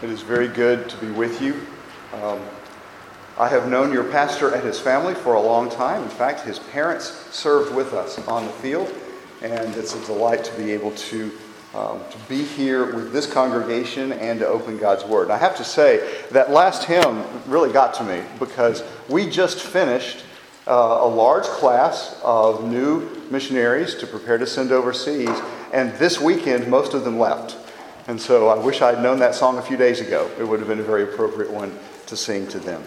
It is very good to be with you. Um, I have known your pastor and his family for a long time. In fact, his parents served with us on the field, and it's a delight to be able to, um, to be here with this congregation and to open God's Word. I have to say, that last hymn really got to me because we just finished uh, a large class of new missionaries to prepare to send overseas, and this weekend, most of them left. And so I wish I had known that song a few days ago. It would have been a very appropriate one to sing to them.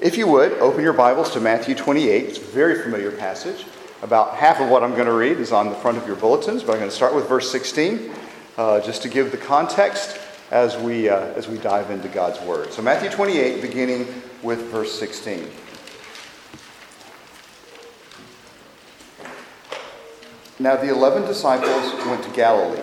If you would, open your Bibles to Matthew 28. It's a very familiar passage. About half of what I'm going to read is on the front of your bulletins, but I'm going to start with verse 16 uh, just to give the context as we, uh, as we dive into God's Word. So, Matthew 28, beginning with verse 16. Now, the eleven disciples went to Galilee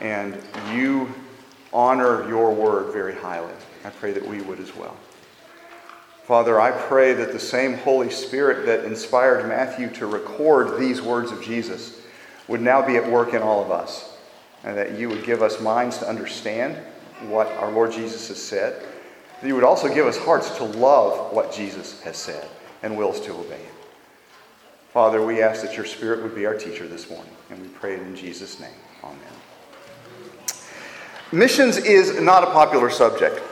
and you honor your word very highly. I pray that we would as well. Father, I pray that the same Holy Spirit that inspired Matthew to record these words of Jesus would now be at work in all of us, and that you would give us minds to understand what our Lord Jesus has said. That you would also give us hearts to love what Jesus has said and wills to obey it. Father, we ask that your Spirit would be our teacher this morning, and we pray it in Jesus' name. Amen. Missions is not a popular subject.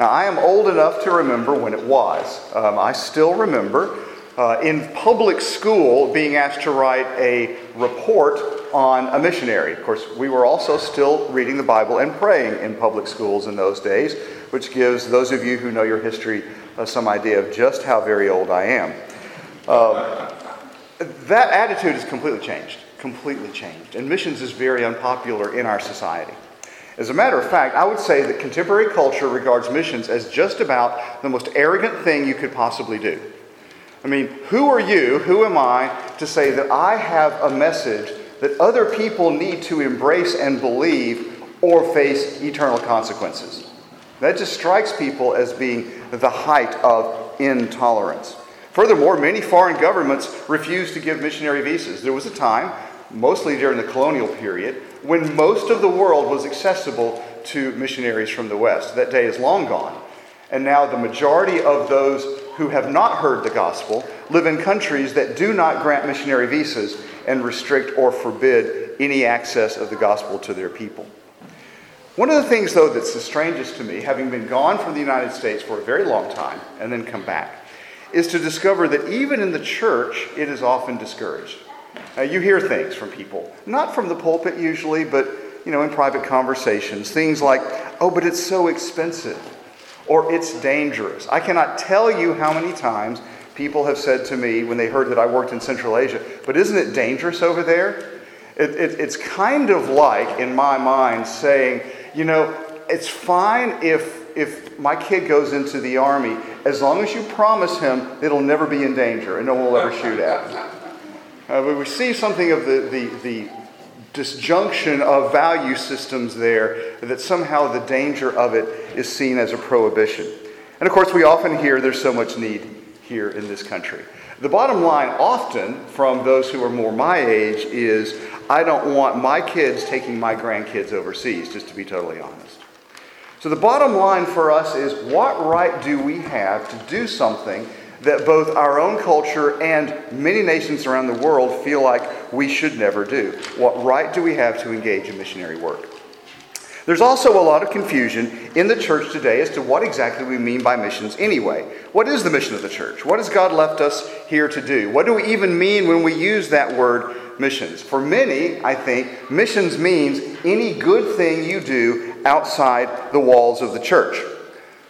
Now, I am old enough to remember when it was. Um, I still remember uh, in public school being asked to write a report on a missionary. Of course, we were also still reading the Bible and praying in public schools in those days, which gives those of you who know your history uh, some idea of just how very old I am. Uh, that attitude has completely changed, completely changed. And missions is very unpopular in our society. As a matter of fact, I would say that contemporary culture regards missions as just about the most arrogant thing you could possibly do. I mean, who are you, who am I, to say that I have a message that other people need to embrace and believe or face eternal consequences? That just strikes people as being the height of intolerance. Furthermore, many foreign governments refuse to give missionary visas. There was a time, mostly during the colonial period, when most of the world was accessible to missionaries from the West. That day is long gone. And now the majority of those who have not heard the gospel live in countries that do not grant missionary visas and restrict or forbid any access of the gospel to their people. One of the things, though, that's the strangest to me, having been gone from the United States for a very long time and then come back, is to discover that even in the church, it is often discouraged. Uh, you hear things from people, not from the pulpit usually, but you know, in private conversations, things like, "Oh, but it's so expensive," or "It's dangerous." I cannot tell you how many times people have said to me when they heard that I worked in Central Asia, "But isn't it dangerous over there?" It, it, it's kind of like, in my mind, saying, "You know, it's fine if." If my kid goes into the army, as long as you promise him it'll never be in danger and no one will ever shoot at him. Uh, we see something of the, the, the disjunction of value systems there, that somehow the danger of it is seen as a prohibition. And of course, we often hear there's so much need here in this country. The bottom line, often from those who are more my age, is I don't want my kids taking my grandkids overseas, just to be totally honest. So the bottom line for us is what right do we have to do something that both our own culture and many nations around the world feel like we should never do. What right do we have to engage in missionary work? There's also a lot of confusion in the church today as to what exactly we mean by missions anyway. What is the mission of the church? What has God left us here to do? What do we even mean when we use that word missions? For many, I think, missions means any good thing you do outside the walls of the church.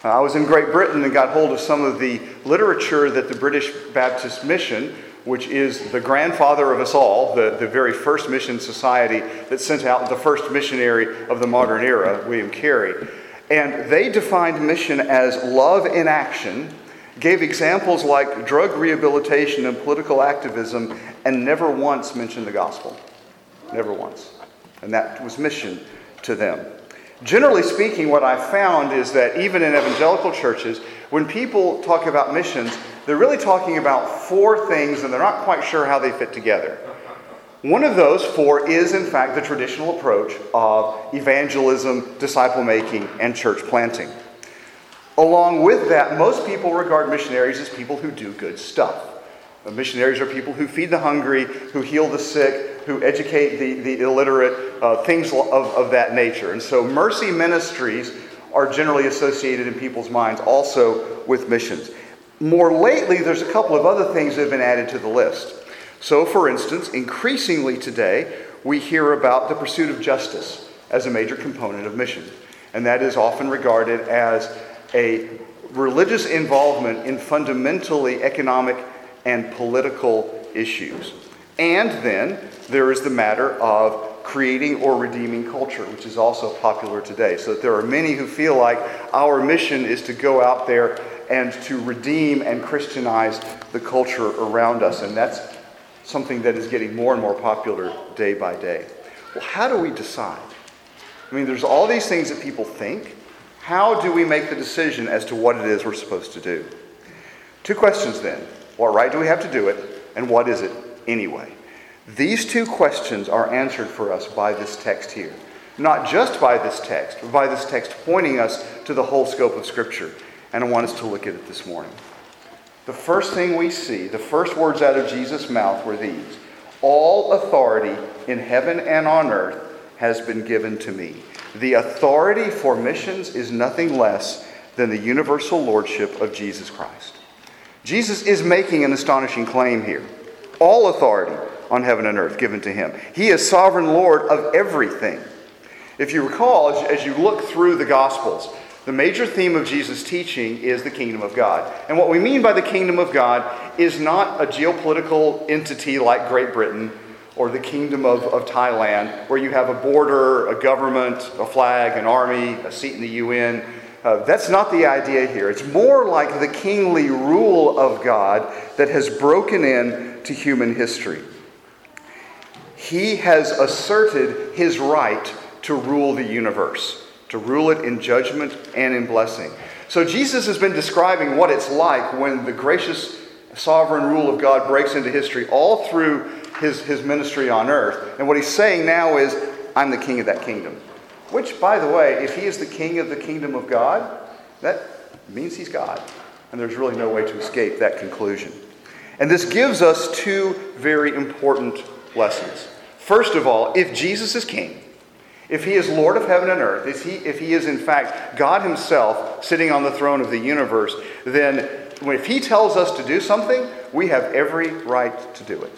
Uh, I was in Great Britain and got hold of some of the literature that the British Baptist Mission, which is the grandfather of us all, the, the very first mission society that sent out the first missionary of the modern era, William Carey. And they defined mission as love in action, gave examples like drug rehabilitation and political activism, and never once mentioned the gospel. Never once. And that was mission to them. Generally speaking, what I found is that even in evangelical churches, when people talk about missions, they're really talking about four things and they're not quite sure how they fit together. One of those four is, in fact, the traditional approach of evangelism, disciple making, and church planting. Along with that, most people regard missionaries as people who do good stuff. Missionaries are people who feed the hungry, who heal the sick, who educate the, the illiterate, uh, things of, of that nature. And so, mercy ministries are generally associated in people's minds also with missions. More lately, there's a couple of other things that have been added to the list. So, for instance, increasingly today, we hear about the pursuit of justice as a major component of mission. And that is often regarded as a religious involvement in fundamentally economic and political issues. And then there is the matter of creating or redeeming culture, which is also popular today. So that there are many who feel like our mission is to go out there and to redeem and Christianize the culture around us. And that's something that is getting more and more popular day by day. Well, how do we decide? I mean, there's all these things that people think. How do we make the decision as to what it is we're supposed to do? Two questions then. What right do we have to do it? And what is it anyway? These two questions are answered for us by this text here. Not just by this text, but by this text pointing us to the whole scope of Scripture. And I want us to look at it this morning. The first thing we see, the first words out of Jesus' mouth were these All authority in heaven and on earth has been given to me. The authority for missions is nothing less than the universal lordship of Jesus Christ. Jesus is making an astonishing claim here. All authority on heaven and earth given to him. He is sovereign Lord of everything. If you recall, as you look through the Gospels, the major theme of Jesus' teaching is the kingdom of God. And what we mean by the kingdom of God is not a geopolitical entity like Great Britain or the kingdom of, of Thailand, where you have a border, a government, a flag, an army, a seat in the UN. Uh, that's not the idea here. It's more like the kingly rule of God that has broken in to human history. He has asserted his right to rule the universe to rule it in judgment and in blessing. So Jesus has been describing what it's like when the gracious sovereign rule of God breaks into history all through his, his ministry on earth. And what he's saying now is, I'm the king of that kingdom. Which, by the way, if he is the king of the kingdom of God, that means he's God. And there's really no way to escape that conclusion. And this gives us two very important lessons. First of all, if Jesus is king, if he is Lord of heaven and earth, if he, if he is in fact God himself sitting on the throne of the universe, then if he tells us to do something, we have every right to do it.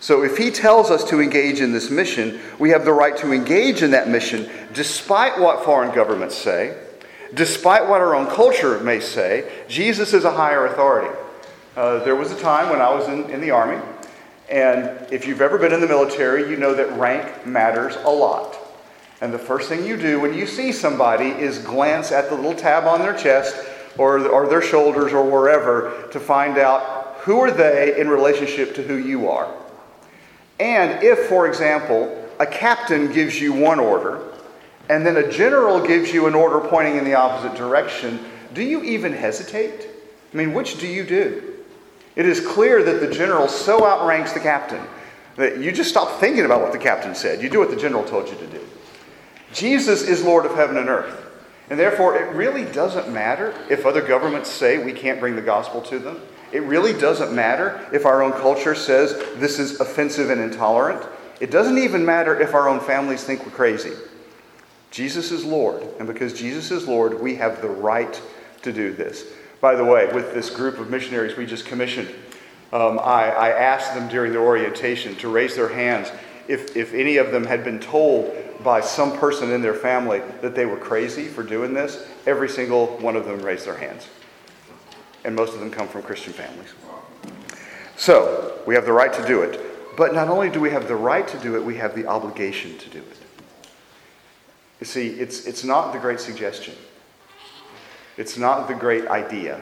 So if he tells us to engage in this mission, we have the right to engage in that mission despite what foreign governments say, despite what our own culture may say. Jesus is a higher authority. Uh, there was a time when I was in, in the army, and if you've ever been in the military, you know that rank matters a lot. And the first thing you do when you see somebody is glance at the little tab on their chest or, or their shoulders or wherever to find out who are they in relationship to who you are. And if, for example, a captain gives you one order and then a general gives you an order pointing in the opposite direction, do you even hesitate? I mean, which do you do? It is clear that the general so outranks the captain that you just stop thinking about what the captain said. You do what the general told you to do. Jesus is Lord of heaven and earth. And therefore, it really doesn't matter if other governments say we can't bring the gospel to them. It really doesn't matter if our own culture says this is offensive and intolerant. It doesn't even matter if our own families think we're crazy. Jesus is Lord. And because Jesus is Lord, we have the right to do this. By the way, with this group of missionaries we just commissioned, um, I, I asked them during their orientation to raise their hands if, if any of them had been told by some person in their family that they were crazy for doing this, every single one of them raised their hands. And most of them come from Christian families. So, we have the right to do it. But not only do we have the right to do it, we have the obligation to do it. You see, it's, it's not the great suggestion. It's not the great idea.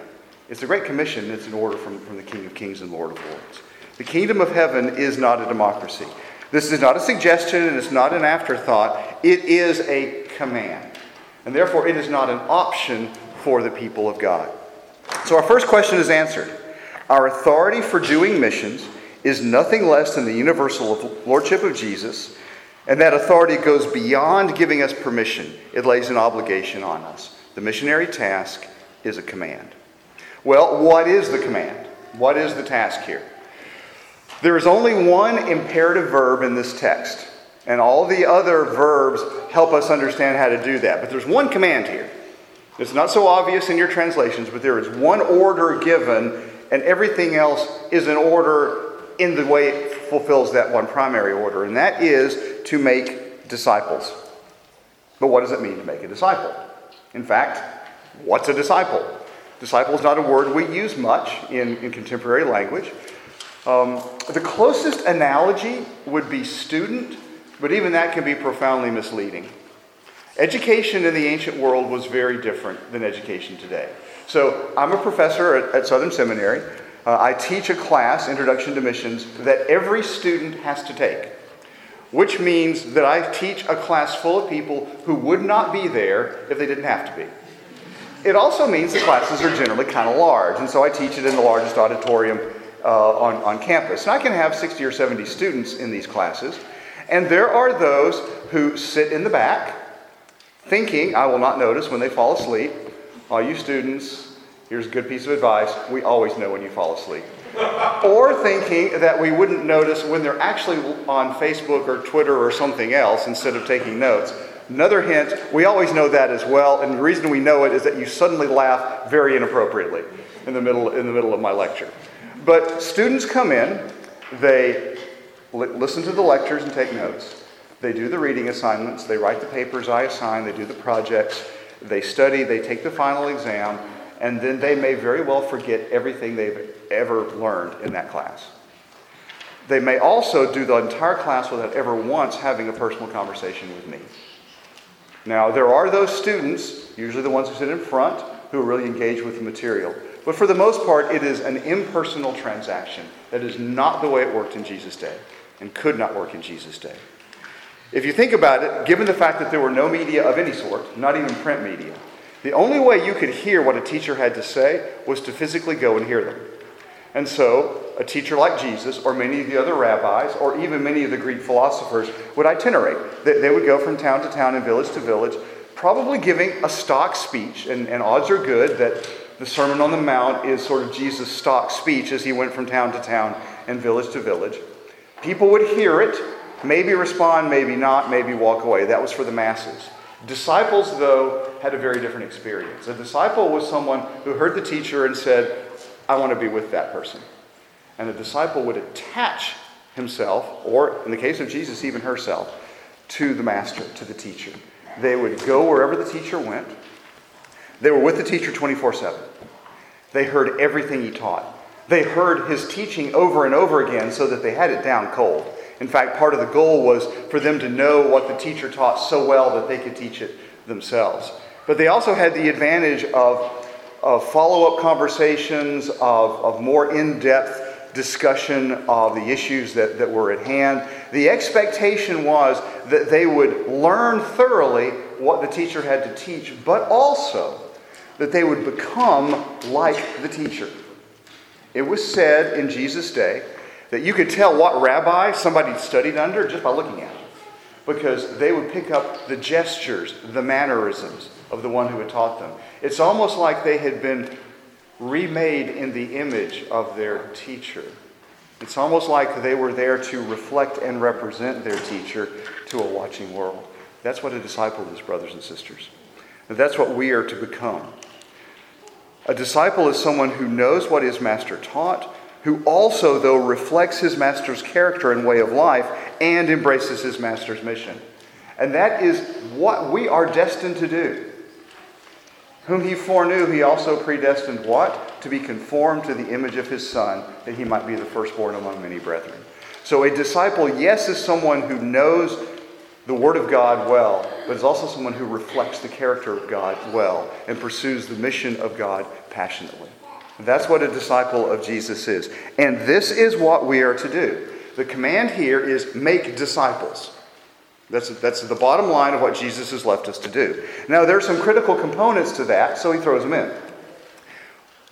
It's the great commission. It's an order from, from the King of Kings and Lord of Lords. The kingdom of heaven is not a democracy. This is not a suggestion and it's not an afterthought. It is a command. And therefore, it is not an option for the people of God. So, our first question is answered. Our authority for doing missions is nothing less than the universal lordship of Jesus, and that authority goes beyond giving us permission, it lays an obligation on us. The missionary task is a command. Well, what is the command? What is the task here? There is only one imperative verb in this text, and all the other verbs help us understand how to do that. But there's one command here. It's not so obvious in your translations, but there is one order given, and everything else is an order in the way it fulfills that one primary order, and that is to make disciples. But what does it mean to make a disciple? In fact, what's a disciple? Disciple is not a word we use much in, in contemporary language. Um, the closest analogy would be student, but even that can be profoundly misleading. Education in the ancient world was very different than education today. So, I'm a professor at, at Southern Seminary. Uh, I teach a class, Introduction to Missions, that every student has to take, which means that I teach a class full of people who would not be there if they didn't have to be. It also means the classes are generally kind of large, and so I teach it in the largest auditorium uh, on, on campus. And I can have 60 or 70 students in these classes, and there are those who sit in the back thinking I will not notice when they fall asleep. All you students, Here's a good piece of advice we always know when you fall asleep. Or thinking that we wouldn't notice when they're actually on Facebook or Twitter or something else instead of taking notes. Another hint, we always know that as well, and the reason we know it is that you suddenly laugh very inappropriately in the middle, in the middle of my lecture. But students come in, they li- listen to the lectures and take notes. They do the reading assignments, they write the papers I assign, they do the projects, they study, they take the final exam, and then they may very well forget everything they've ever learned in that class. They may also do the entire class without ever once having a personal conversation with me. Now, there are those students, usually the ones who sit in front, who are really engaged with the material. But for the most part, it is an impersonal transaction. That is not the way it worked in Jesus' day and could not work in Jesus' day. If you think about it, given the fact that there were no media of any sort, not even print media, the only way you could hear what a teacher had to say was to physically go and hear them. And so, a teacher like Jesus, or many of the other rabbis, or even many of the Greek philosophers, would itinerate. They would go from town to town and village to village, probably giving a stock speech. And, and odds are good that the Sermon on the Mount is sort of Jesus' stock speech as he went from town to town and village to village. People would hear it, maybe respond, maybe not, maybe walk away. That was for the masses. Disciples, though, had a very different experience. A disciple was someone who heard the teacher and said, I want to be with that person. And the disciple would attach himself, or in the case of Jesus, even herself, to the master, to the teacher. They would go wherever the teacher went. They were with the teacher 24 7. They heard everything he taught. They heard his teaching over and over again so that they had it down cold. In fact, part of the goal was for them to know what the teacher taught so well that they could teach it themselves. But they also had the advantage of, of follow up conversations, of, of more in depth discussion of the issues that, that were at hand. The expectation was that they would learn thoroughly what the teacher had to teach, but also that they would become like the teacher. It was said in Jesus' day that you could tell what rabbi somebody studied under just by looking at him. Because they would pick up the gestures, the mannerisms of the one who had taught them. It's almost like they had been remade in the image of their teacher. It's almost like they were there to reflect and represent their teacher to a watching world. That's what a disciple is, brothers and sisters. And that's what we are to become. A disciple is someone who knows what his master taught, who also, though, reflects his master's character and way of life and embraces his master's mission. And that is what we are destined to do. Whom he foreknew, he also predestined what? To be conformed to the image of his Son, that he might be the firstborn among many brethren. So, a disciple, yes, is someone who knows the Word of God well, but is also someone who reflects the character of God well and pursues the mission of God passionately. That's what a disciple of Jesus is. And this is what we are to do. The command here is make disciples. That's, that's the bottom line of what Jesus has left us to do. Now, there are some critical components to that, so he throws them in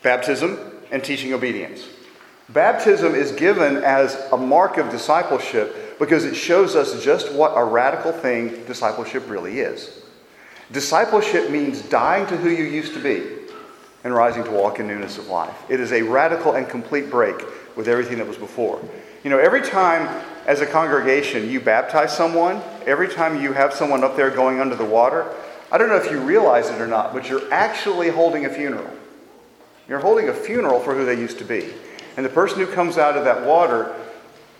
baptism and teaching obedience. Baptism is given as a mark of discipleship because it shows us just what a radical thing discipleship really is. Discipleship means dying to who you used to be and rising to walk in newness of life. It is a radical and complete break with everything that was before. You know, every time as a congregation you baptize someone, every time you have someone up there going under the water, I don't know if you realize it or not, but you're actually holding a funeral. You're holding a funeral for who they used to be. And the person who comes out of that water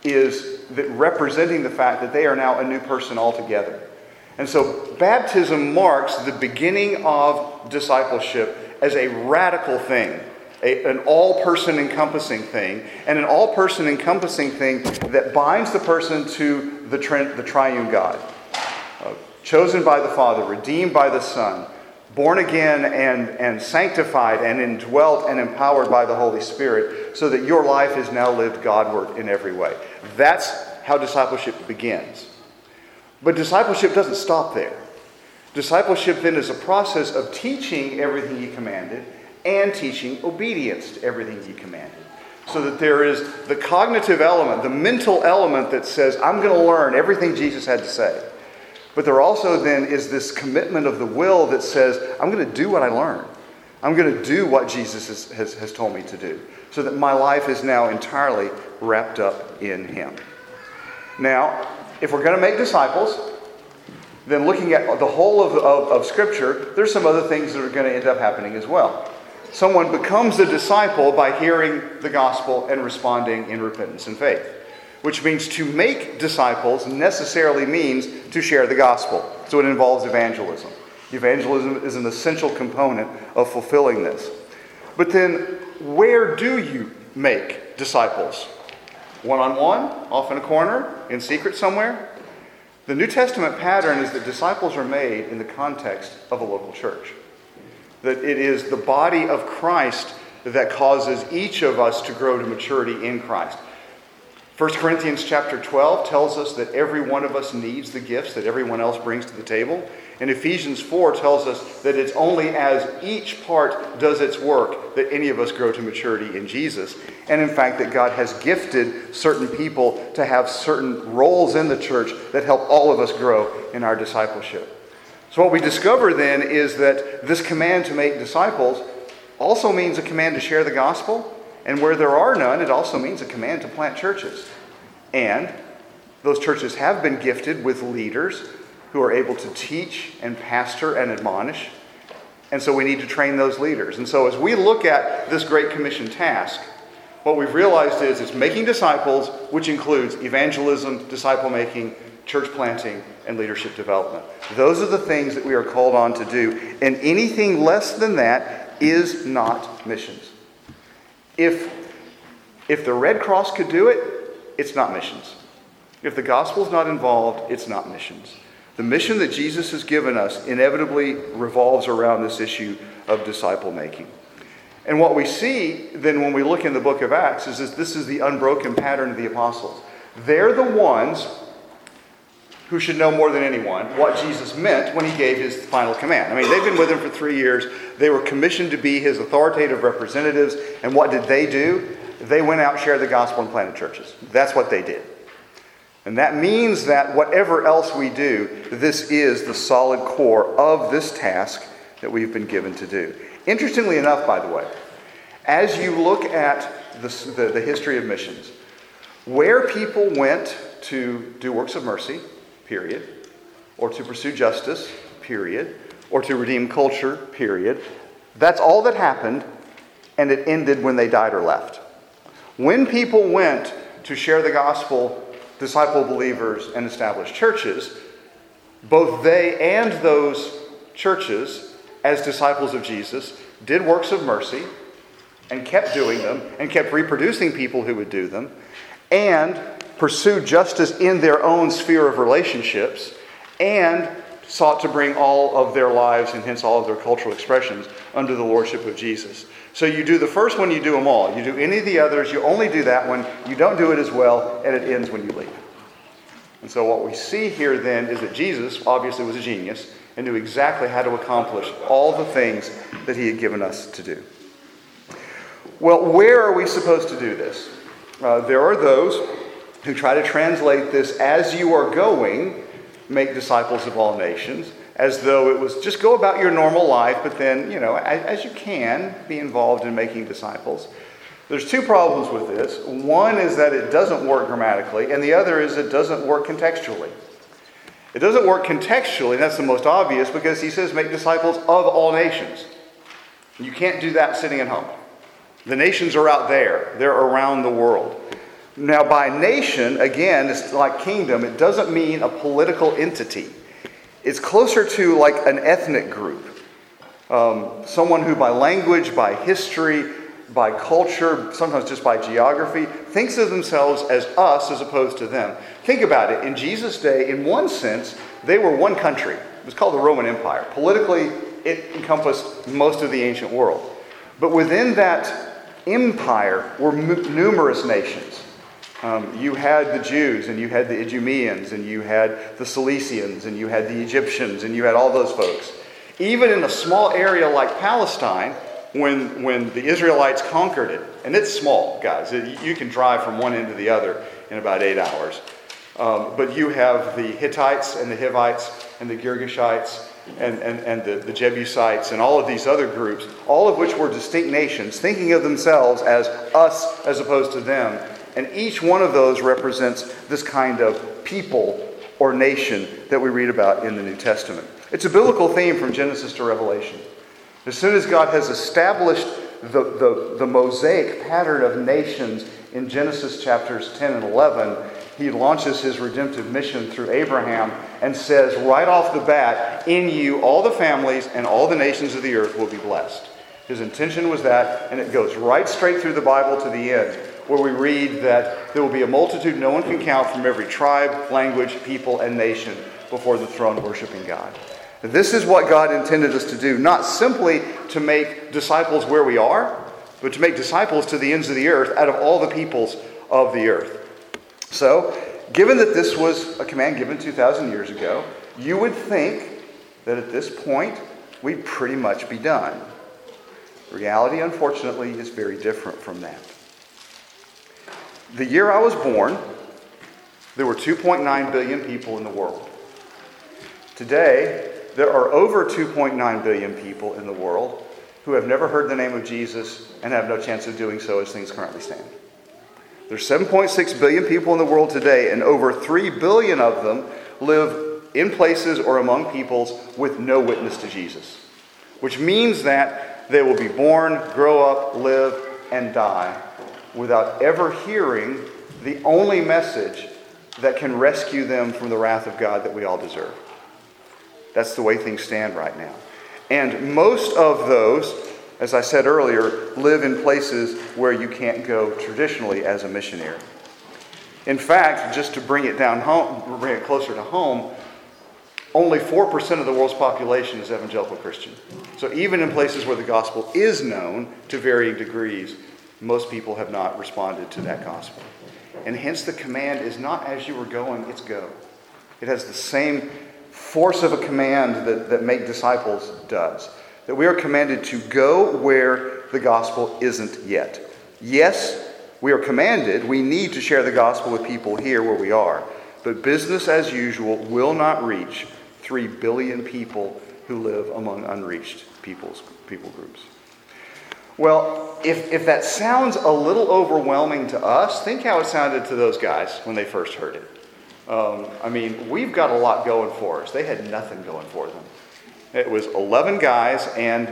is representing the fact that they are now a new person altogether. And so baptism marks the beginning of discipleship as a radical thing, a, an all person encompassing thing, and an all person encompassing thing that binds the person to the, tri- the triune God. Uh, chosen by the Father, redeemed by the Son, born again and, and sanctified and indwelt and empowered by the Holy Spirit, so that your life is now lived Godward in every way. That's how discipleship begins. But discipleship doesn't stop there. Discipleship then is a process of teaching everything he commanded and teaching obedience to everything he commanded. So that there is the cognitive element, the mental element that says, I'm going to learn everything Jesus had to say. But there also then is this commitment of the will that says, I'm going to do what I learn. I'm going to do what Jesus has, has, has told me to do. So that my life is now entirely wrapped up in Him. Now, if we're going to make disciples, then looking at the whole of, of, of, Scripture, there's some other things that are going to end up happening as well. Someone becomes a disciple by hearing the gospel and responding in repentance and faith which means to make disciples necessarily means to share the gospel. So it involves evangelism. Evangelism is an essential component of fulfilling this. But then, where do you make disciples? One on one, off in a corner, in secret somewhere? The New Testament pattern is that disciples are made in the context of a local church. That it is the body of Christ that causes each of us to grow to maturity in Christ. 1 Corinthians chapter 12 tells us that every one of us needs the gifts that everyone else brings to the table. And Ephesians 4 tells us that it's only as each part does its work that any of us grow to maturity in Jesus. And in fact, that God has gifted certain people to have certain roles in the church that help all of us grow in our discipleship. So, what we discover then is that this command to make disciples also means a command to share the gospel and where there are none, it also means a command to plant churches. And those churches have been gifted with leaders who are able to teach and pastor and admonish. And so we need to train those leaders. And so as we look at this Great Commission task, what we've realized is it's making disciples, which includes evangelism, disciple making, church planting, and leadership development. Those are the things that we are called on to do. And anything less than that is not missions. If, if the Red Cross could do it, it's not missions. If the gospel is not involved, it's not missions. The mission that Jesus has given us inevitably revolves around this issue of disciple making. And what we see then when we look in the book of Acts is that this is the unbroken pattern of the apostles. They're the ones who should know more than anyone what Jesus meant when he gave his final command. I mean, they've been with him for three years. They were commissioned to be his authoritative representatives. And what did they do? They went out, shared the gospel, and planted churches. That's what they did. And that means that whatever else we do, this is the solid core of this task that we've been given to do. Interestingly enough, by the way, as you look at the, the, the history of missions, where people went to do works of mercy, period, or to pursue justice, period, or to redeem culture, period. That's all that happened, and it ended when they died or left. When people went to share the gospel, disciple believers, and establish churches, both they and those churches, as disciples of Jesus, did works of mercy and kept doing them and kept reproducing people who would do them and pursue justice in their own sphere of relationships, and sought to bring all of their lives and hence all of their cultural expressions under the lordship of Jesus. So you do the first one, you do them all. You do any of the others, you only do that one. You don't do it as well, and it ends when you leave. And so what we see here then is that Jesus obviously was a genius and knew exactly how to accomplish all the things that he had given us to do. Well, where are we supposed to do this? Uh, there are those who try to translate this as you are going, make disciples of all nations, as though it was just go about your normal life, but then, you know, as, as you can, be involved in making disciples. There's two problems with this. One is that it doesn't work grammatically, and the other is it doesn't work contextually. It doesn't work contextually, and that's the most obvious because he says, make disciples of all nations. You can't do that sitting at home. The nations are out there, they're around the world. Now, by nation, again, it's like kingdom, it doesn't mean a political entity. It's closer to like an ethnic group. Um, someone who, by language, by history, by culture, sometimes just by geography, thinks of themselves as us as opposed to them. Think about it. In Jesus' day, in one sense, they were one country. It was called the Roman Empire. Politically, it encompassed most of the ancient world. But within that empire were m- numerous nations. Um, you had the Jews, and you had the Idumeans, and you had the Cilicians, and you had the Egyptians, and you had all those folks. Even in a small area like Palestine, when, when the Israelites conquered it, and it's small, guys, it, you can drive from one end to the other in about eight hours. Um, but you have the Hittites and the Hivites and the Girgashites and, and, and the, the Jebusites and all of these other groups, all of which were distinct nations, thinking of themselves as us as opposed to them. And each one of those represents this kind of people or nation that we read about in the New Testament. It's a biblical theme from Genesis to Revelation. As soon as God has established the, the, the mosaic pattern of nations in Genesis chapters 10 and 11, he launches his redemptive mission through Abraham and says right off the bat, In you, all the families and all the nations of the earth will be blessed. His intention was that, and it goes right straight through the Bible to the end, where we read that there will be a multitude no one can count from every tribe, language, people, and nation before the throne worshiping God. This is what God intended us to do, not simply to make disciples where we are, but to make disciples to the ends of the earth out of all the peoples of the earth. So, given that this was a command given 2,000 years ago, you would think that at this point we'd pretty much be done. Reality, unfortunately, is very different from that. The year I was born, there were 2.9 billion people in the world. Today, there are over 2.9 billion people in the world who have never heard the name of Jesus and have no chance of doing so as things currently stand. There's 7.6 billion people in the world today, and over 3 billion of them live in places or among peoples with no witness to Jesus, which means that they will be born, grow up, live, and die without ever hearing the only message that can rescue them from the wrath of God that we all deserve. That's the way things stand right now. And most of those as I said earlier, live in places where you can't go traditionally as a missionary. In fact, just to bring it down home, bring it closer to home, only 4% of the world's population is evangelical Christian. So even in places where the gospel is known to varying degrees, most people have not responded to that gospel. And hence the command is not as you were going, it's go. It has the same force of a command that, that make disciples does that we are commanded to go where the gospel isn't yet. Yes, we are commanded, we need to share the gospel with people here where we are, but business as usual will not reach 3 billion people who live among unreached peoples, people groups. Well, if, if that sounds a little overwhelming to us, think how it sounded to those guys when they first heard it. Um, I mean, we've got a lot going for us. They had nothing going for them. It was 11 guys and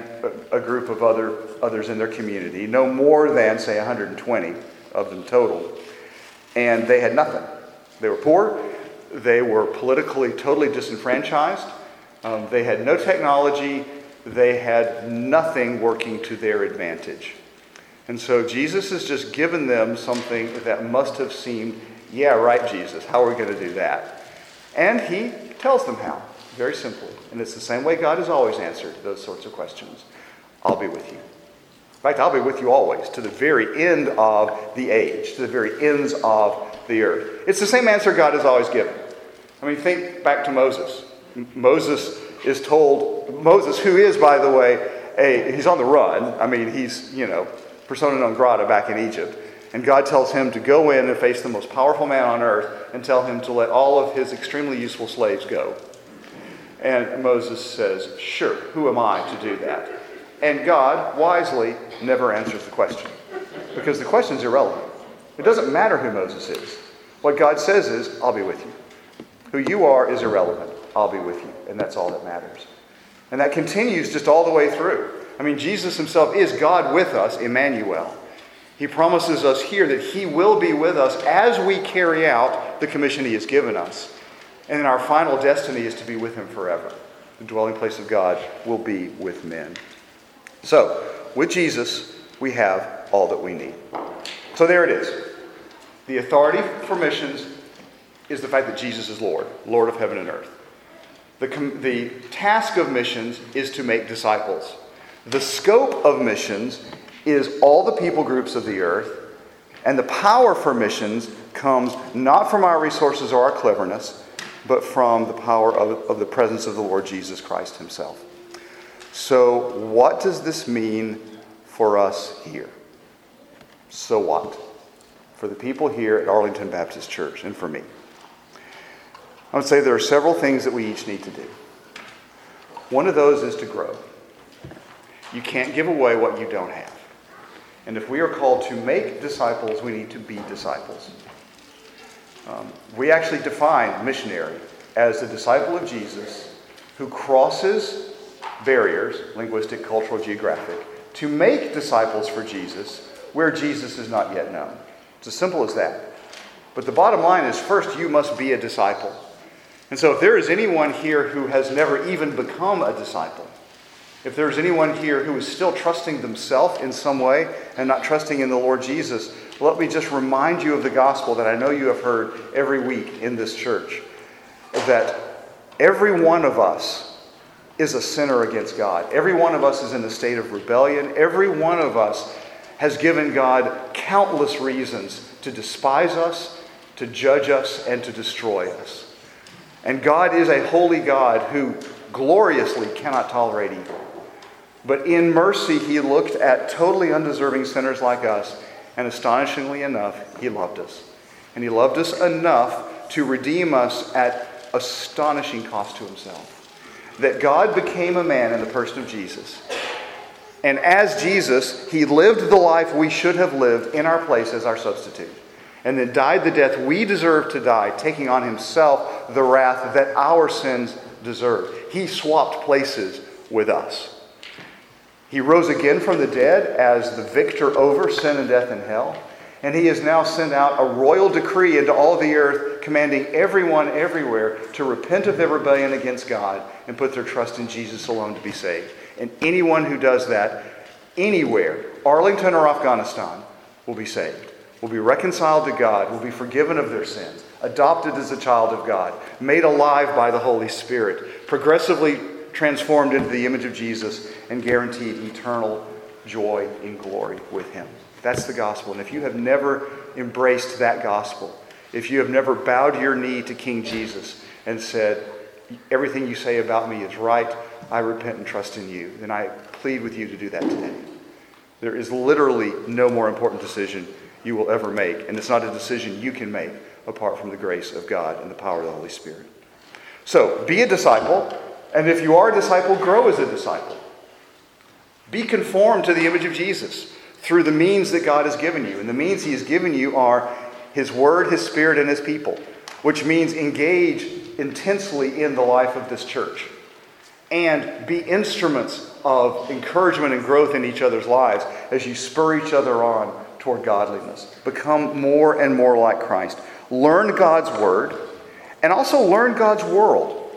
a group of other, others in their community, no more than, say, 120 of them total. And they had nothing. They were poor, they were politically totally disenfranchised, um, they had no technology, they had nothing working to their advantage. And so Jesus has just given them something that must have seemed, yeah, right, Jesus, how are we going to do that? And he tells them how, very simple. And it's the same way God has always answered those sorts of questions I'll be with you. In fact, I'll be with you always to the very end of the age, to the very ends of the earth. It's the same answer God has always given. I mean, think back to Moses. Moses is told, Moses, who is, by the way, a, he's on the run. I mean, he's, you know, persona non grata back in Egypt. And God tells him to go in and face the most powerful man on earth and tell him to let all of his extremely useful slaves go. And Moses says, Sure, who am I to do that? And God wisely never answers the question because the question is irrelevant. It doesn't matter who Moses is. What God says is, I'll be with you. Who you are is irrelevant. I'll be with you. And that's all that matters. And that continues just all the way through. I mean, Jesus himself is God with us, Emmanuel. He promises us here that he will be with us as we carry out the commission he has given us. And then our final destiny is to be with him forever. The dwelling place of God will be with men. So, with Jesus, we have all that we need. So there it is. The authority for missions is the fact that Jesus is Lord, Lord of heaven and earth. The, the task of missions is to make disciples. The scope of missions is all the people groups of the earth, and the power for missions comes not from our resources or our cleverness, but from the power of, of the presence of the Lord Jesus Christ Himself. So, what does this mean for us here? So, what? For the people here at Arlington Baptist Church, and for me. I would say there are several things that we each need to do. One of those is to grow. You can't give away what you don't have. And if we are called to make disciples, we need to be disciples. Um, we actually define missionary as the disciple of Jesus who crosses barriers, linguistic, cultural, geographic, to make disciples for Jesus where Jesus is not yet known. It's as simple as that. But the bottom line is first, you must be a disciple. And so, if there is anyone here who has never even become a disciple, if there's anyone here who is still trusting themselves in some way and not trusting in the Lord Jesus, let me just remind you of the gospel that I know you have heard every week in this church that every one of us is a sinner against God. Every one of us is in a state of rebellion. Every one of us has given God countless reasons to despise us, to judge us, and to destroy us. And God is a holy God who gloriously cannot tolerate evil. But in mercy, he looked at totally undeserving sinners like us, and astonishingly enough, he loved us. And he loved us enough to redeem us at astonishing cost to himself. That God became a man in the person of Jesus. And as Jesus, he lived the life we should have lived in our place as our substitute and then died the death we deserve to die, taking on himself the wrath that our sins deserve. He swapped places with us. He rose again from the dead as the victor over sin and death and hell. And he has now sent out a royal decree into all the earth, commanding everyone everywhere to repent of their rebellion against God and put their trust in Jesus alone to be saved. And anyone who does that anywhere, Arlington or Afghanistan, will be saved will be reconciled to God, will be forgiven of their sins, adopted as a child of God, made alive by the Holy Spirit, progressively transformed into the image of Jesus, and guaranteed eternal joy in glory with Him. That's the gospel. And if you have never embraced that gospel, if you have never bowed your knee to King Jesus and said, Everything you say about me is right, I repent and trust in you, then I plead with you to do that today. There is literally no more important decision you will ever make. And it's not a decision you can make apart from the grace of God and the power of the Holy Spirit. So, be a disciple, and if you are a disciple, grow as a disciple. Be conformed to the image of Jesus through the means that God has given you. And the means He has given you are His Word, His Spirit, and His people, which means engage intensely in the life of this church and be instruments of encouragement and growth in each other's lives as you spur each other on toward godliness. Become more and more like Christ. Learn God's word and also learn God's world.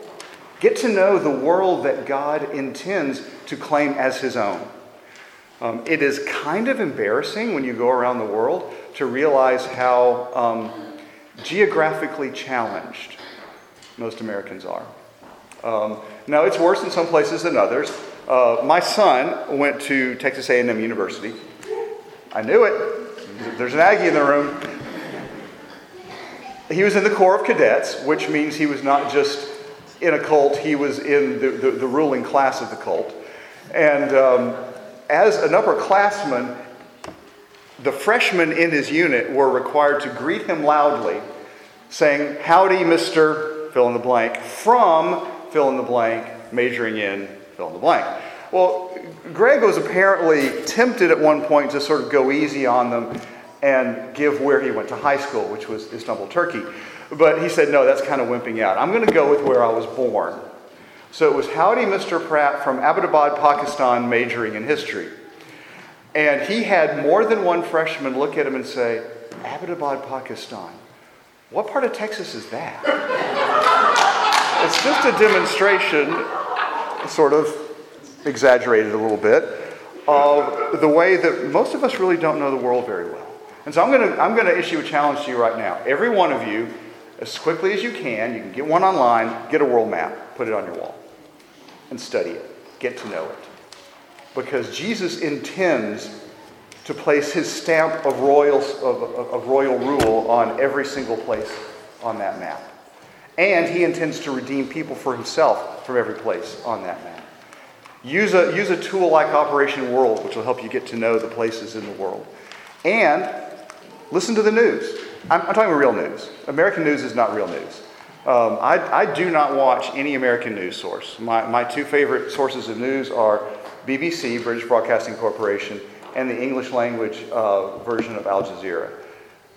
Get to know the world that God intends to claim as his own. Um, it is kind of embarrassing when you go around the world to realize how um, geographically challenged most Americans are. Um, No, it's worse in some places than others. Uh, my son went to Texas A&M University. I knew it. There's an Aggie in the room. He was in the Corps of Cadets, which means he was not just in a cult, he was in the, the, the ruling class of the cult. And um, as an upperclassman, the freshmen in his unit were required to greet him loudly, saying, Howdy, Mr. fill in the blank, from fill in the blank, majoring in fill in the blank. Well, Greg was apparently tempted at one point to sort of go easy on them and give where he went to high school, which was Istanbul, Turkey. But he said, no, that's kind of wimping out. I'm going to go with where I was born. So it was Howdy, Mr. Pratt from Abbottabad, Pakistan, majoring in history. And he had more than one freshman look at him and say, Abbottabad, Pakistan. What part of Texas is that? it's just a demonstration, sort of exaggerated a little bit, of the way that most of us really don't know the world very well. And so I'm going to I'm going to issue a challenge to you right now. Every one of you, as quickly as you can, you can get one online, get a world map, put it on your wall, and study it. Get to know it. Because Jesus intends to place his stamp of royal, of, of royal rule on every single place on that map. And he intends to redeem people for himself from every place on that map. Use a, use a tool like Operation World, which will help you get to know the places in the world. And listen to the news. I'm, I'm talking about real news. American news is not real news. Um, I, I, do not watch any American news source. My, my two favorite sources of news are BBC, British Broadcasting Corporation, and the English language uh, version of Al Jazeera.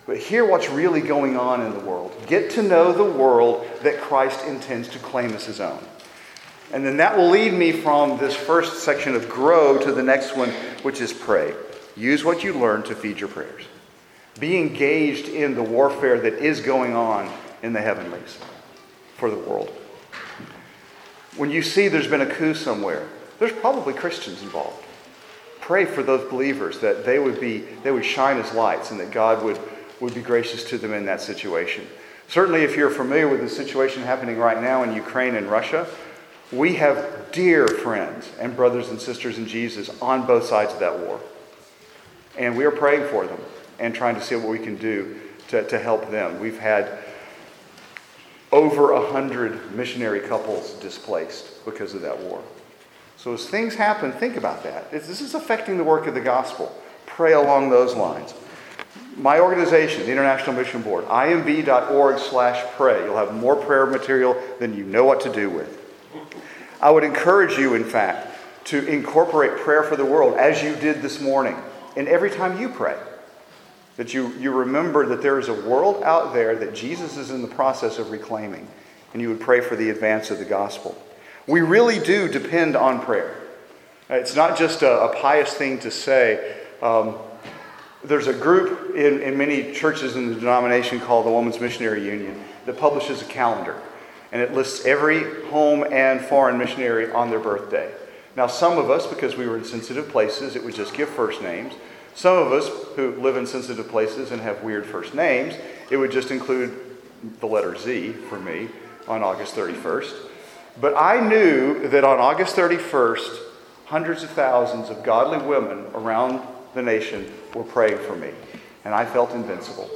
But hear what's really going on in the world. Get to know the world that Christ intends to claim as his own. And then that will lead me from this first section of grow to the next one, which is pray. Use what you learn to feed your prayers. Be engaged in the warfare that is going on in the heavenlies for the world. When you see there's been a coup somewhere, there's probably Christians involved. Pray for those believers that they would be they would shine as lights and that God would, would be gracious to them in that situation. Certainly if you're familiar with the situation happening right now in Ukraine and Russia, we have dear friends and brothers and sisters in Jesus on both sides of that war. And we are praying for them and trying to see what we can do to, to help them. We've had over a hundred missionary couples displaced because of that war. So as things happen, think about that. This is affecting the work of the gospel. Pray along those lines. My organization, the International Mission Board, imb.org slash pray. You'll have more prayer material than you know what to do with. I would encourage you, in fact, to incorporate prayer for the world as you did this morning and every time you pray. That you, you remember that there is a world out there that Jesus is in the process of reclaiming, and you would pray for the advance of the gospel. We really do depend on prayer. It's not just a, a pious thing to say. Um, there's a group in, in many churches in the denomination called the Women's Missionary Union that publishes a calendar and it lists every home and foreign missionary on their birthday. Now, some of us, because we were in sensitive places, it would just give first names. Some of us who live in sensitive places and have weird first names, it would just include the letter Z for me on August 31st. But I knew that on August 31st, hundreds of thousands of godly women around the nation were praying for me, and I felt invincible.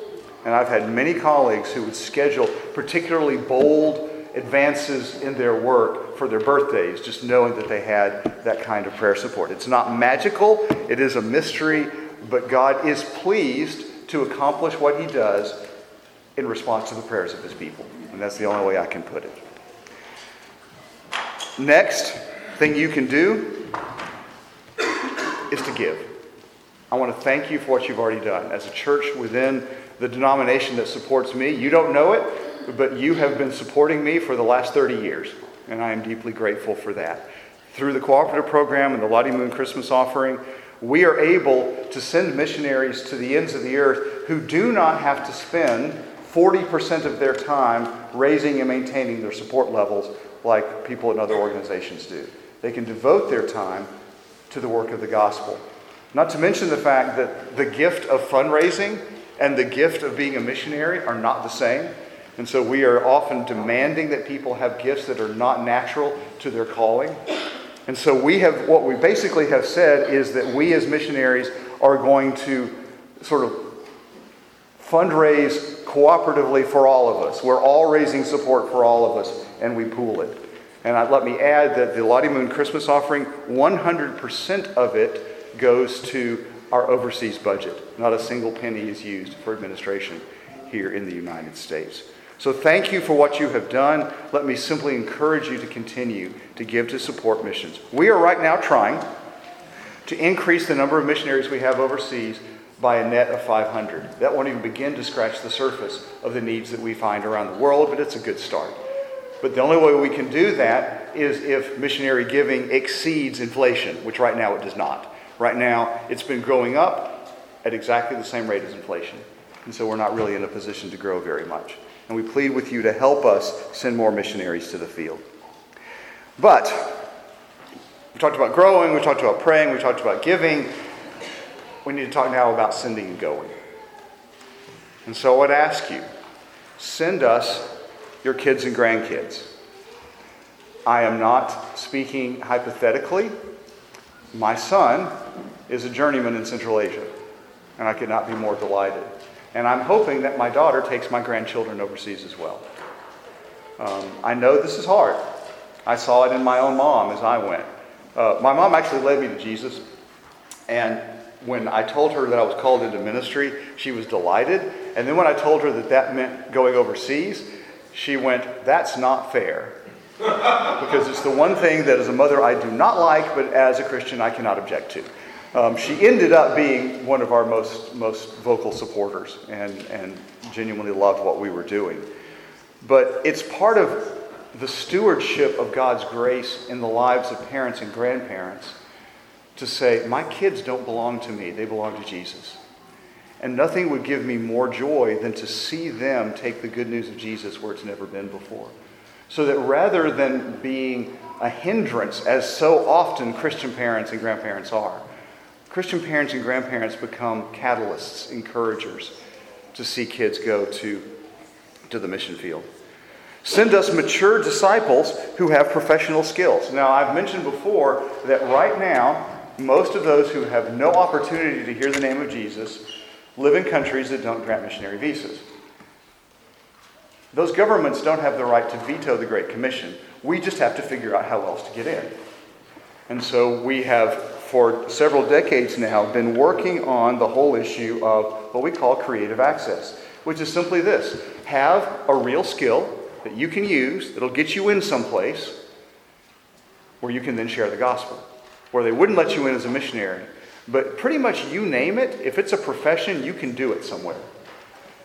And I've had many colleagues who would schedule particularly bold advances in their work for their birthdays, just knowing that they had that kind of prayer support. It's not magical, it is a mystery, but God is pleased to accomplish what He does in response to the prayers of His people. And that's the only way I can put it. Next thing you can do is to give. I want to thank you for what you've already done. As a church within the denomination that supports me, you don't know it, but you have been supporting me for the last 30 years, and I am deeply grateful for that. Through the cooperative program and the Lottie Moon Christmas offering, we are able to send missionaries to the ends of the earth who do not have to spend 40% of their time raising and maintaining their support levels like people in other organizations do. They can devote their time to the work of the gospel. Not to mention the fact that the gift of fundraising and the gift of being a missionary are not the same. And so we are often demanding that people have gifts that are not natural to their calling. And so we have, what we basically have said is that we as missionaries are going to sort of fundraise cooperatively for all of us. We're all raising support for all of us, and we pool it. And I'd, let me add that the Lottie Moon Christmas offering, 100% of it goes to our overseas budget. Not a single penny is used for administration here in the United States. So thank you for what you have done. Let me simply encourage you to continue to give to support missions. We are right now trying to increase the number of missionaries we have overseas by a net of 500. That won't even begin to scratch the surface of the needs that we find around the world, but it's a good start. But the only way we can do that is if missionary giving exceeds inflation, which right now it does not. Right now, it's been growing up at exactly the same rate as inflation. And so we're not really in a position to grow very much. And we plead with you to help us send more missionaries to the field. But we talked about growing, we talked about praying, we talked about giving. We need to talk now about sending and going. And so I would ask you send us your kids and grandkids. I am not speaking hypothetically. My son is a journeyman in Central Asia, and I could not be more delighted. And I'm hoping that my daughter takes my grandchildren overseas as well. Um, I know this is hard. I saw it in my own mom as I went. Uh, my mom actually led me to Jesus, and when I told her that I was called into ministry, she was delighted. And then when I told her that that meant going overseas, she went, That's not fair. because it's the one thing that as a mother I do not like, but as a Christian I cannot object to. Um, she ended up being one of our most, most vocal supporters and, and genuinely loved what we were doing. But it's part of the stewardship of God's grace in the lives of parents and grandparents to say, My kids don't belong to me, they belong to Jesus. And nothing would give me more joy than to see them take the good news of Jesus where it's never been before. So that rather than being a hindrance, as so often Christian parents and grandparents are, Christian parents and grandparents become catalysts, encouragers to see kids go to, to the mission field. Send us mature disciples who have professional skills. Now, I've mentioned before that right now, most of those who have no opportunity to hear the name of Jesus live in countries that don't grant missionary visas. Those governments don't have the right to veto the Great Commission. We just have to figure out how else to get in. And so we have, for several decades now, been working on the whole issue of what we call creative access, which is simply this have a real skill that you can use that'll get you in someplace where you can then share the gospel, where they wouldn't let you in as a missionary. But pretty much you name it, if it's a profession, you can do it somewhere.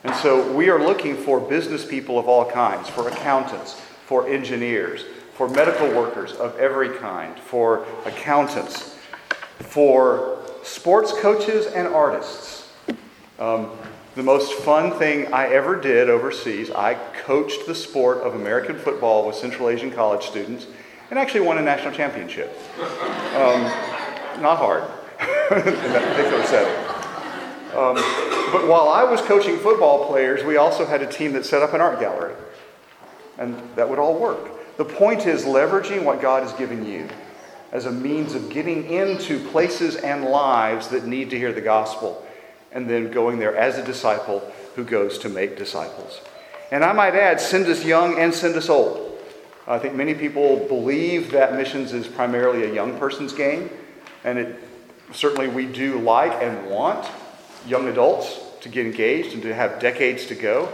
And so we are looking for business people of all kinds, for accountants, for engineers, for medical workers of every kind, for accountants, for sports coaches and artists. Um, the most fun thing I ever did overseas, I coached the sport of American football with Central Asian college students and actually won a national championship. Um, not hard in that particular setting. Um, but while I was coaching football players, we also had a team that set up an art gallery. And that would all work. The point is leveraging what God has given you as a means of getting into places and lives that need to hear the gospel, and then going there as a disciple who goes to make disciples. And I might add, send us young and send us old. I think many people believe that missions is primarily a young person's game, and it certainly we do like and want young adults to get engaged and to have decades to go.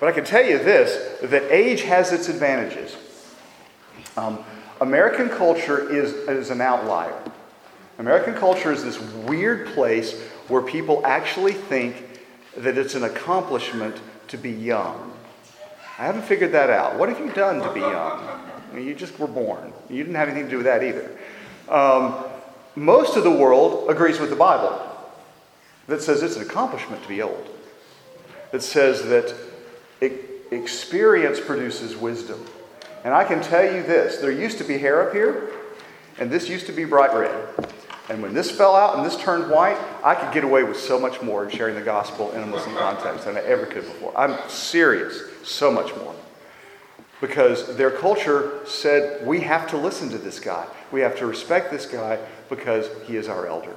But I can tell you this that age has its advantages. Um, American culture is, is an outlier. American culture is this weird place where people actually think that it's an accomplishment to be young. I haven't figured that out. What have you done to be young? You just were born. You didn't have anything to do with that either. Um, most of the world agrees with the Bible that says it's an accomplishment to be old, that says that experience produces wisdom. And I can tell you this there used to be hair up here, and this used to be bright red. And when this fell out and this turned white, I could get away with so much more in sharing the gospel in a Muslim context than I ever could before. I'm serious, so much more. Because their culture said, we have to listen to this guy. We have to respect this guy because he is our elder.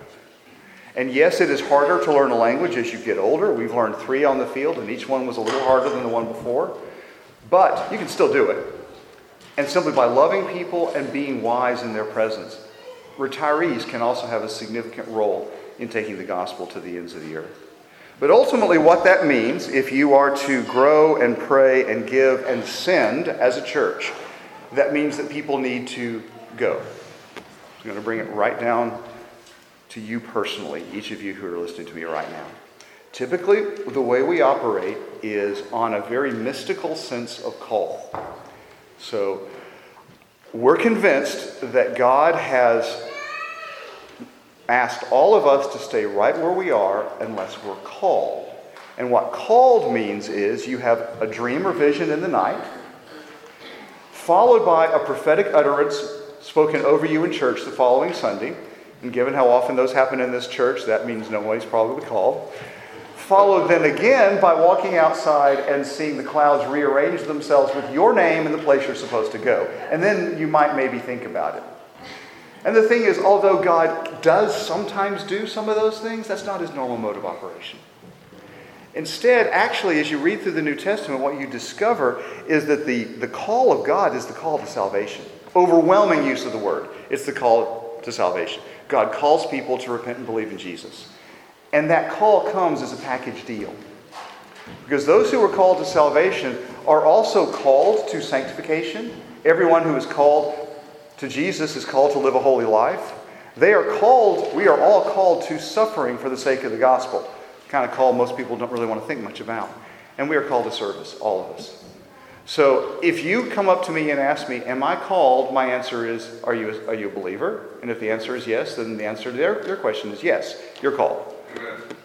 And yes, it is harder to learn a language as you get older. We've learned three on the field, and each one was a little harder than the one before. But you can still do it. And simply by loving people and being wise in their presence, retirees can also have a significant role in taking the gospel to the ends of the earth. But ultimately, what that means, if you are to grow and pray and give and send as a church, that means that people need to go. I'm going to bring it right down to you personally, each of you who are listening to me right now. Typically, the way we operate is on a very mystical sense of call. So, we're convinced that God has asked all of us to stay right where we are unless we're called. And what called means is you have a dream or vision in the night, followed by a prophetic utterance spoken over you in church the following Sunday. And given how often those happen in this church, that means nobody's probably called. Followed then again by walking outside and seeing the clouds rearrange themselves with your name and the place you're supposed to go. And then you might maybe think about it. And the thing is, although God does sometimes do some of those things, that's not his normal mode of operation. Instead, actually, as you read through the New Testament, what you discover is that the, the call of God is the call to salvation. Overwhelming use of the word. It's the call to salvation. God calls people to repent and believe in Jesus. And that call comes as a package deal. Because those who are called to salvation are also called to sanctification. Everyone who is called to Jesus is called to live a holy life. They are called, we are all called to suffering for the sake of the gospel. Kind of call most people don't really want to think much about. And we are called to service, all of us. So if you come up to me and ask me, Am I called? My answer is, Are you a, are you a believer? And if the answer is yes, then the answer to their, their question is yes, you're called.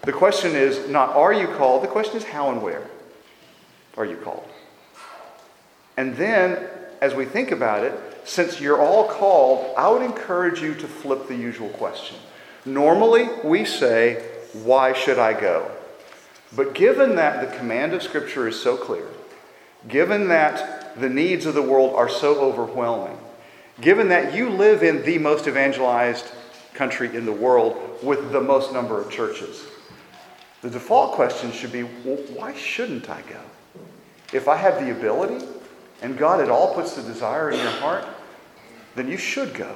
The question is not, Are you called? The question is, How and where are you called? And then, as we think about it, since you're all called, I would encourage you to flip the usual question. Normally, we say, Why should I go? But given that the command of Scripture is so clear, given that the needs of the world are so overwhelming, given that you live in the most evangelized country in the world with the most number of churches, the default question should be well, why shouldn't I go? If I have the ability and God at all puts the desire in your heart, then you should go.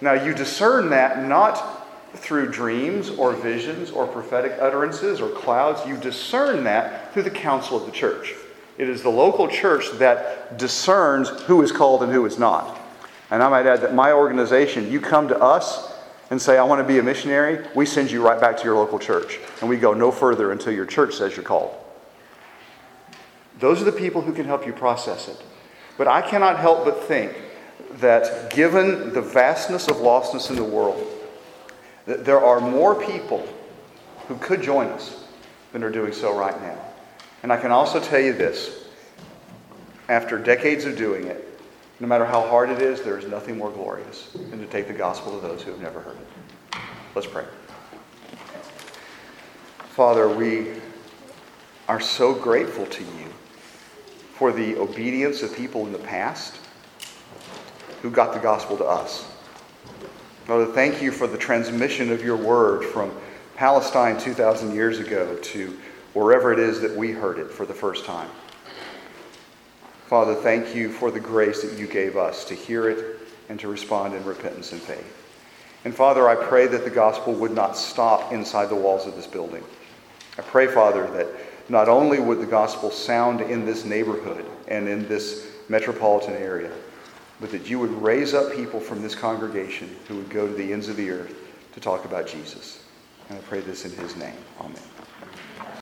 Now, you discern that not through dreams or visions or prophetic utterances or clouds. You discern that through the council of the church. It is the local church that discerns who is called and who is not. And I might add that my organization, you come to us and say, I want to be a missionary, we send you right back to your local church. And we go no further until your church says you're called. Those are the people who can help you process it. But I cannot help but think that given the vastness of lostness in the world, that there are more people who could join us than are doing so right now. And I can also tell you this after decades of doing it, no matter how hard it is, there is nothing more glorious than to take the gospel to those who have never heard it. Let's pray. Father, we are so grateful to you for the obedience of people in the past who got the gospel to us. Father, thank you for the transmission of your word from Palestine 2,000 years ago to wherever it is that we heard it for the first time. Father, thank you for the grace that you gave us to hear it and to respond in repentance and faith. And Father, I pray that the gospel would not stop inside the walls of this building. I pray, Father, that not only would the gospel sound in this neighborhood and in this metropolitan area, but that you would raise up people from this congregation who would go to the ends of the earth to talk about Jesus. And I pray this in his name. Amen.